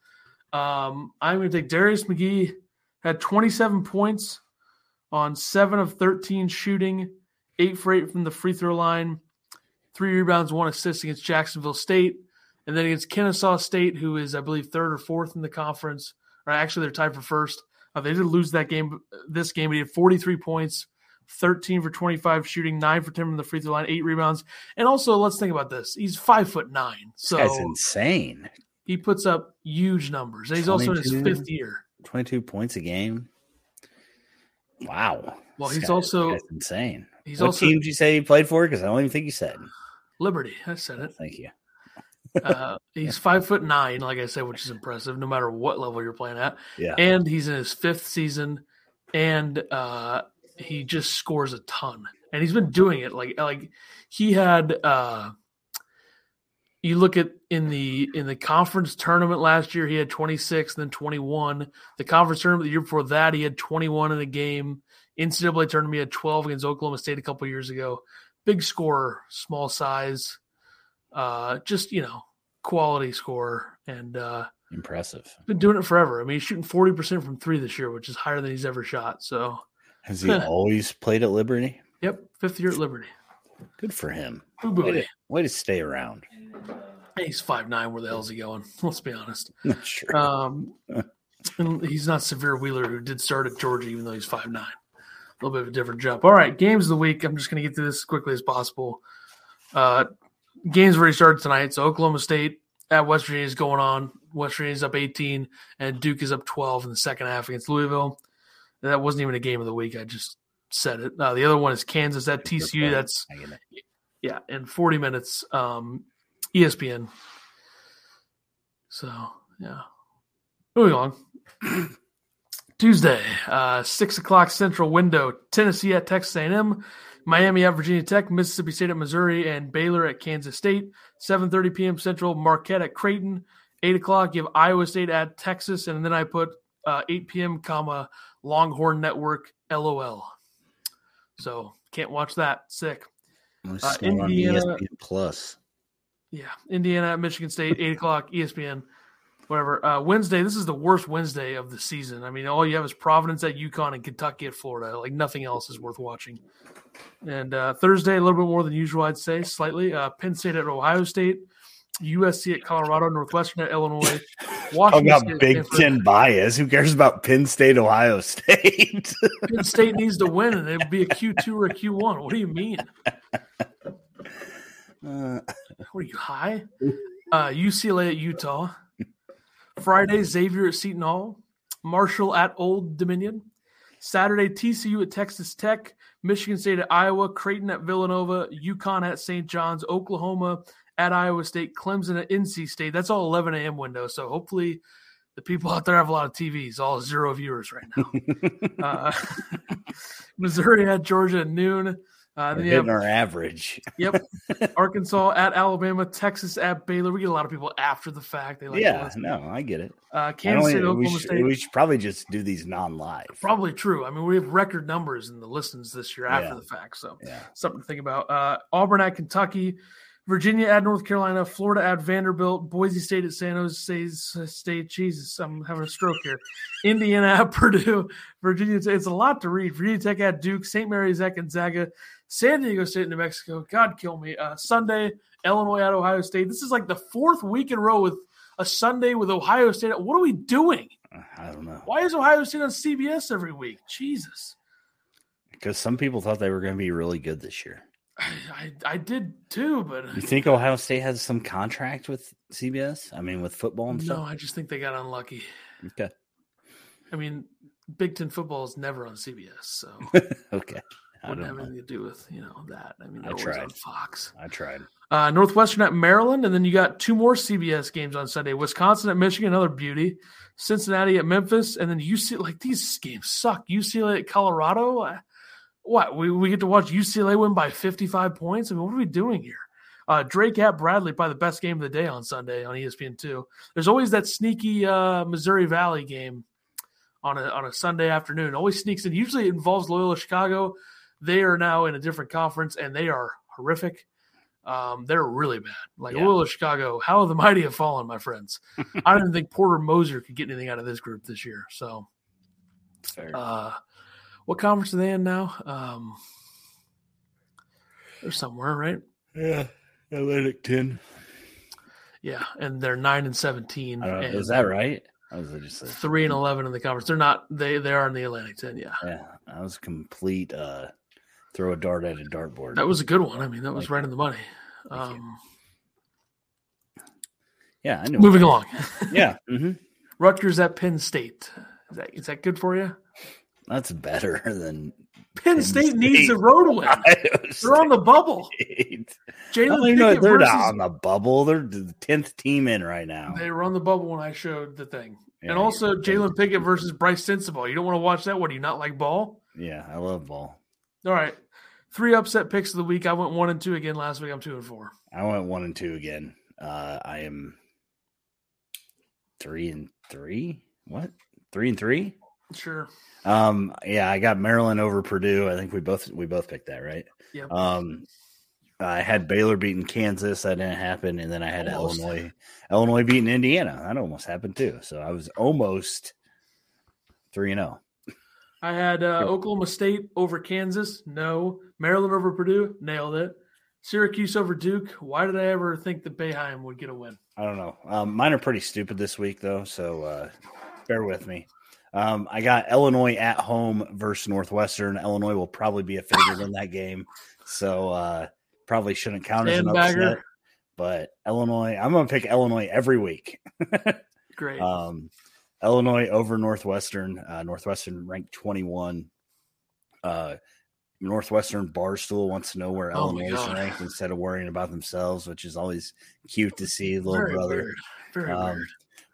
Um, I'm going to take Darius McGee, had 27 points on seven of 13 shooting, eight for eight from the free throw line, three rebounds, one assist against Jacksonville State. And then against Kennesaw State, who is, I believe, third or fourth in the conference, or actually they're tied for first. Uh, they did lose that game, this game. He had 43 points, 13 for 25 shooting, nine for 10 from the free throw line, eight rebounds. And also, let's think about this. He's five foot nine. So That's insane. he puts up huge numbers. He's also in his fifth year. 22 points a game. Wow. Well, This he's guy- also- insane. He's what also team did you say he played for? Because I don't even think you said. Liberty. I said it. Thank you. Uh, he's five foot nine, like I said, which is impressive no matter what level you're playing at. Yeah. And he's in his fifth season, and uh, he just scores a ton. And he's been doing it like like he had. Uh, you look at in the in the conference tournament last year, he had 26, then 21. The conference tournament the year before that, he had 21 in the game. NCAA tournament, he had 12 against Oklahoma State a couple years ago. Big scorer, small size, uh, just you know, quality scorer, and uh, Impressive. been doing it forever. I mean, he's shooting 40 percent from three this year, which is higher than he's ever shot. So, Has he always played at Liberty? yep, fifth year at Liberty. Good for him. Way to, way to stay around. He's five nine. Where the hell's he going? Let's be honest. Not sure. Um, and he's not Sahvir Wheeler, who did start at Georgia, even though he's five nine. A little bit of a different jump. All right, games of the week. I'm just going to get through this as quickly as possible. Uh, games already started tonight. So Oklahoma State at West Virginia is going on. West Virginia is up 18, and Duke is up 12 in the second half against Louisville. That wasn't even a game of the week. I just said it. Uh, the other one is Kansas at TCU. That's I get it. yeah, in 40 minutes. Um, ESPN. So yeah, moving on. Tuesday, uh, six o'clock Central window. Tennessee at Texas A&M, Miami at Virginia Tech, Mississippi State at Missouri, and Baylor at Kansas State. 7:30 p.m. Central. Marquette at Creighton. Eight o'clock. You have Iowa State at Texas, and then I put uh, 8 p.m. comma Longhorn Network. LOL. So can't watch that. Sick. Uh, Indiana- ESPN Plus. Yeah, Indiana at Michigan State, eight o'clock, ESPN, whatever. Uh, Wednesday, this is the worst Wednesday of the season. I mean, all you have is Providence at UConn and Kentucky at Florida. Like nothing else is worth watching. And uh, Thursday, a little bit more than usual, I'd say, slightly. Uh, Penn State at Ohio State, USC at Colorado, Northwestern at Illinois, Talk Washington about State at Big Stanford. Ten bias. Who cares about Penn State, Ohio State? Penn State needs to win, and it'd be a Q two or a Q one. What do you mean? Uh, What are you high? Uh, UCLA at Utah. Friday, Xavier at Seton Hall. Marshall at Old Dominion. Saturday, TCU at Texas Tech. Michigan State at Iowa. Creighton at Villanova. UConn at St. John's. Oklahoma at Iowa State. Clemson at NC State. That's all 11 a.m. window. So hopefully the people out there have a lot of TVs. All zero viewers right now. uh, Missouri at Georgia at noon. Uh, then have our average. Yep. Arkansas at Alabama, Texas at Baylor. We get a lot of people after the fact. They like yeah, no, I get it. Uh, Kansas State, we, Oklahoma should, State. we should probably just do these non-live. Probably true. I mean, we have record numbers in the listens this year after Yeah. the fact, so Yeah. something to think about. Uh, Auburn at Kentucky, Virginia at North Carolina, Florida at Vanderbilt, Boise State at San Jose State. Jesus, I'm having a stroke here. Indiana at Purdue, Virginia. It's a lot to read. Virginia Tech at Duke, St. Mary's at Gonzaga, San Diego State, New Mexico. God kill me. Uh, Sunday, Illinois at Ohio State. This is like the fourth week in a row with a Sunday with Ohio State. What are we doing? I don't know. Why is Ohio State on CBS every week? Jesus. Because some people thought they were going to be really good this year. I, I, I did too, but You think Ohio State has some contract with CBS? I mean, with football and no, stuff? I just think they got unlucky. Okay. I mean, Big Ten football is never on CBS, so Okay. I wouldn't don't have know. anything to do with you know that. I mean, I tried. on Fox. I tried. Uh, Northwestern at Maryland, and then you got two more CBS games on Sunday. Wisconsin at Michigan, another beauty. Cincinnati at Memphis, and then UC. Like these games suck. UCLA at Colorado. Uh, What we, we get to watch UCLA win by fifty five points. I mean, what are we doing here? Uh, Drake at Bradley, probably the best game of the day on Sunday on ESPN two. There's always that sneaky uh, Missouri Valley game on a on a Sunday afternoon. Always sneaks in. Usually it involves Loyola Chicago. They are now in a different conference and they are horrific. Um, they're really bad. Like Yeah. Loyola Chicago, how the mighty have fallen, my friends. I don't even think Porter Moser could get anything out of this group this year. So, Fair. uh, what conference are they in now? Um, they're somewhere, right? yeah, Atlantic ten. Yeah, and they're nine and seventeen. Know. and Is that right? I was just like, Three and eleven in the conference. They're not. They they are in the Atlantic Ten. Yeah, yeah, I was complete. Uh, throw a dart at a dartboard. that was a good one. I mean, that was Thank right in the money. Um, yeah, I knew. moving along. Yeah, hmm Rutgers at Penn State. Is that is that good for you? That's better than Penn, Penn State, needs a road win. They're on the bubble. Jalen know they're versus, not on the bubble. They're the tenth team in right now. They were on the bubble when I showed the thing. Yeah, and also. Jalen Pickett versus Brice Sensabaugh. You don't want to watch that? What do you not like ball? Yeah, I love ball. All right. Three upset picks of the week. I went one and two again last week. I'm two and four. I went one and two again. Uh, I am three and three. What? Three and three? Sure. Um, yeah, I got Maryland over Purdue. I think we both we both picked that, right? Yep. Um, I had Baylor beating Kansas. That didn't happen, and then I had Almost. Illinois. Illinois beating Indiana. That almost happened too. So I was almost three and oh. zero. I had uh, Oklahoma State over Kansas. No. Maryland over Purdue. Nailed it. Syracuse over Duke. Why did I ever think that Boeheim would get a win? I don't know. Um, mine are pretty stupid this week, though, so uh, bear with me. Um, I got Illinois at home versus Northwestern. Illinois will probably be a favorite in that game, so uh, probably shouldn't count as an upset. But Illinois, I'm going to pick Illinois every week. Great. Um, Illinois over Northwestern. Uh, Northwestern ranked 21. Uh, Northwestern Barstool wants to know where Oh Illinois is ranked instead of worrying about themselves, which is always cute to see. Little Very brother. weird. Very Um, weird.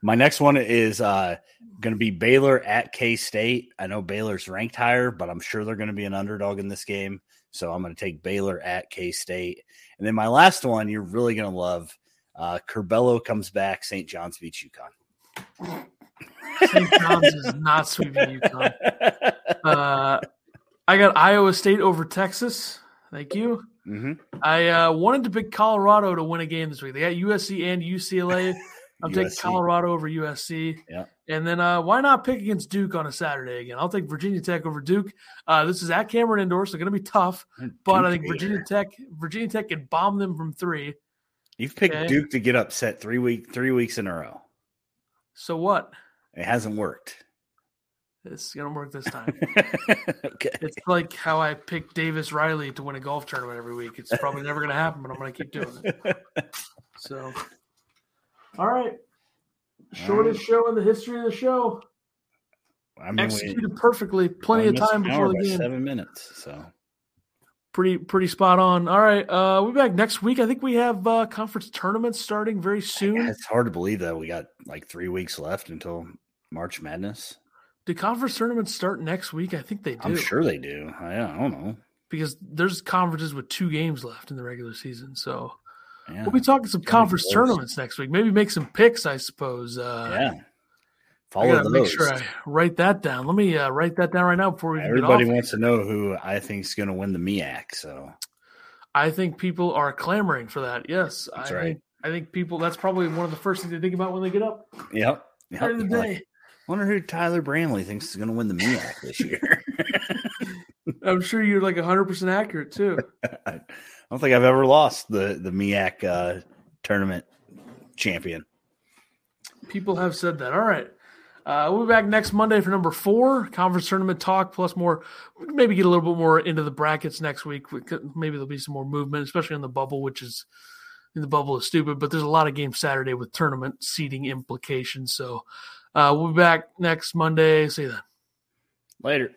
My next one is uh, going to be Baylor at K State. I know Baylor's ranked higher, but I'm sure they're going to be an underdog in this game. So I'm going to take Baylor at K State. And then my last one, you're really going to love. Uh, Curbelo comes back. St. John's beats UConn. St. John's is not sweeping UConn. Uh, I got Iowa State over Texas. Thank you. hmm I uh, wanted to pick Colorado to win a game this week. They got USC and UCLA. I'm taking USC. Colorado over USC. Yeah. And then uh, why not pick against Duke on a Saturday again? I'll take Virginia Tech over Duke. Uh, this is at Cameron Indoor, so going to be tough. But I think Duke Virginia. Tech, Virginia Tech can bomb them from three. You've picked Okay. Duke to get upset three week three weeks in a row. So what? It hasn't worked. It's going to work this time. okay. It's like how I pick Davis Riley to win a golf tournament every week. It's probably never going to happen, but I'm going to keep doing it. So, all right. Shortest show in the history of the show. I mean, we- Executed perfectly. Plenty of time before the game. Seven minutes. So Pretty, pretty spot on. All right. Uh, we'll be back next week. I think we have uh, conference tournaments starting very soon. it's hard to believe that we got like three weeks left until March Madness. Do conference tournaments start next week? I think they do. I'm sure they do. I, I don't know. because there's conferences with two games left in the regular season. So Yeah. we'll be talking some conference tournaments next week. Maybe make some picks, I suppose. Uh, yeah. I Follow gotta those. make sure I write that down. Let me uh, write that down right now before we Everybody wants to know who I think is going to win the MEAC. So I think people are clamoring for that. Yes, That's I right. think I think people. That's probably one of the first things they think about when they get up yep. yep. during the Like, day. wonder who Tyler Bramley thinks is going to win the MEAC this year. I'm sure you're like 100 percent accurate too. I don't think I've ever lost the the MEAC uh, tournament champion. People have said that. All right. Uh, we'll be back next Monday for number four conference tournament talk, plus more. Maybe get a little bit more into the brackets next week. We could- Maybe there'll be some more movement, especially on the bubble, which is the bubble is stupid. But there's a lot of games Saturday with tournament seating implications. So uh, we'll be back next Monday. See you then. Later.